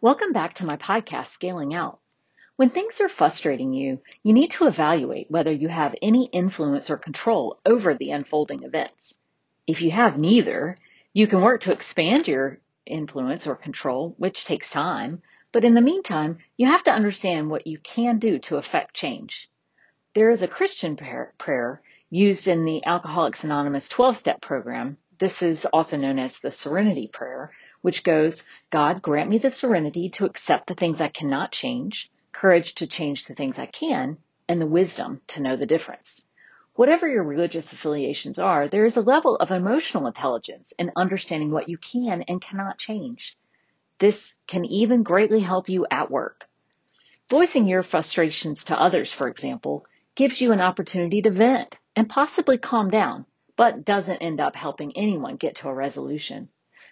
Welcome back to my podcast, Scaling Out. When things are frustrating you, you need to evaluate whether you have any influence or control over the unfolding events. If you have neither, you can work to expand your influence or control, which takes time. But in the meantime, you have to understand what you can do to affect change. There is a Christian prayer used in the Alcoholics Anonymous 12 step program. This is also known as the Serenity Prayer, which goes, God grant me the serenity to accept the things I cannot change, courage to change the things I can, and the wisdom to know the difference. Whatever your religious affiliations are, there is a level of emotional intelligence in understanding what you can and cannot change. This can even greatly help you at work. Voicing your frustrations to others, for example, gives you an opportunity to vent and possibly calm down, but doesn't end up helping anyone get to a resolution.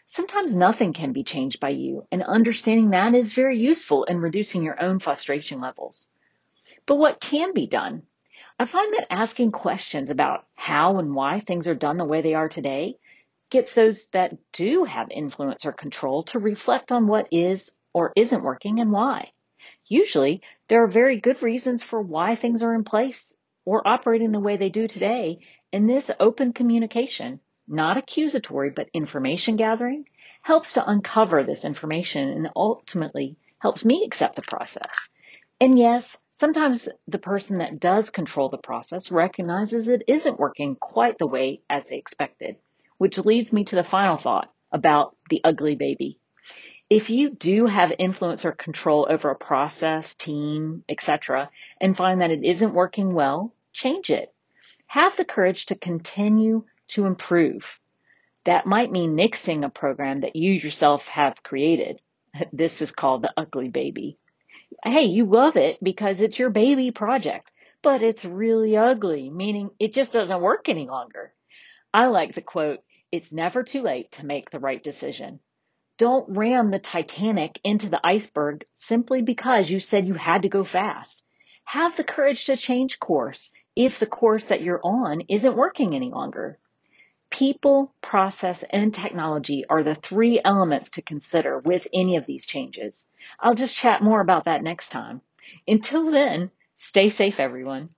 Sometimes nothing can be changed by you, and understanding that is very useful in reducing your own frustration levels. But what can be done? I find that asking questions about how and why things are done the way they are today gets those that do have influence or control to reflect on what is or isn't working and why. Usually, there are very good reasons for why things are in place or operating the way they do today, and this open communication not accusatory, but information gathering, helps to uncover this information and ultimately helps me accept the process. And yes, sometimes the person that does control the process recognizes it isn't working quite the way as they expected, which leads me to the final thought about the ugly baby. If you do have influence or control over a process, team, etc., and find that it isn't working well, change it. Have the courage to continue to improve. That might mean nixing a program that you yourself have created. This is called the ugly baby. Hey, you love it because it's your baby project, but it's really ugly, meaning it just doesn't work any longer. I like the quote, it's never too late to make the right decision. Don't ram the Titanic into the iceberg simply because you said you had to go fast. Have the courage to change course if the course that you're on isn't working any longer. People, process, and technology are the three elements to consider with any of these changes. I'll just chat more about that next time. Until then, stay safe, everyone.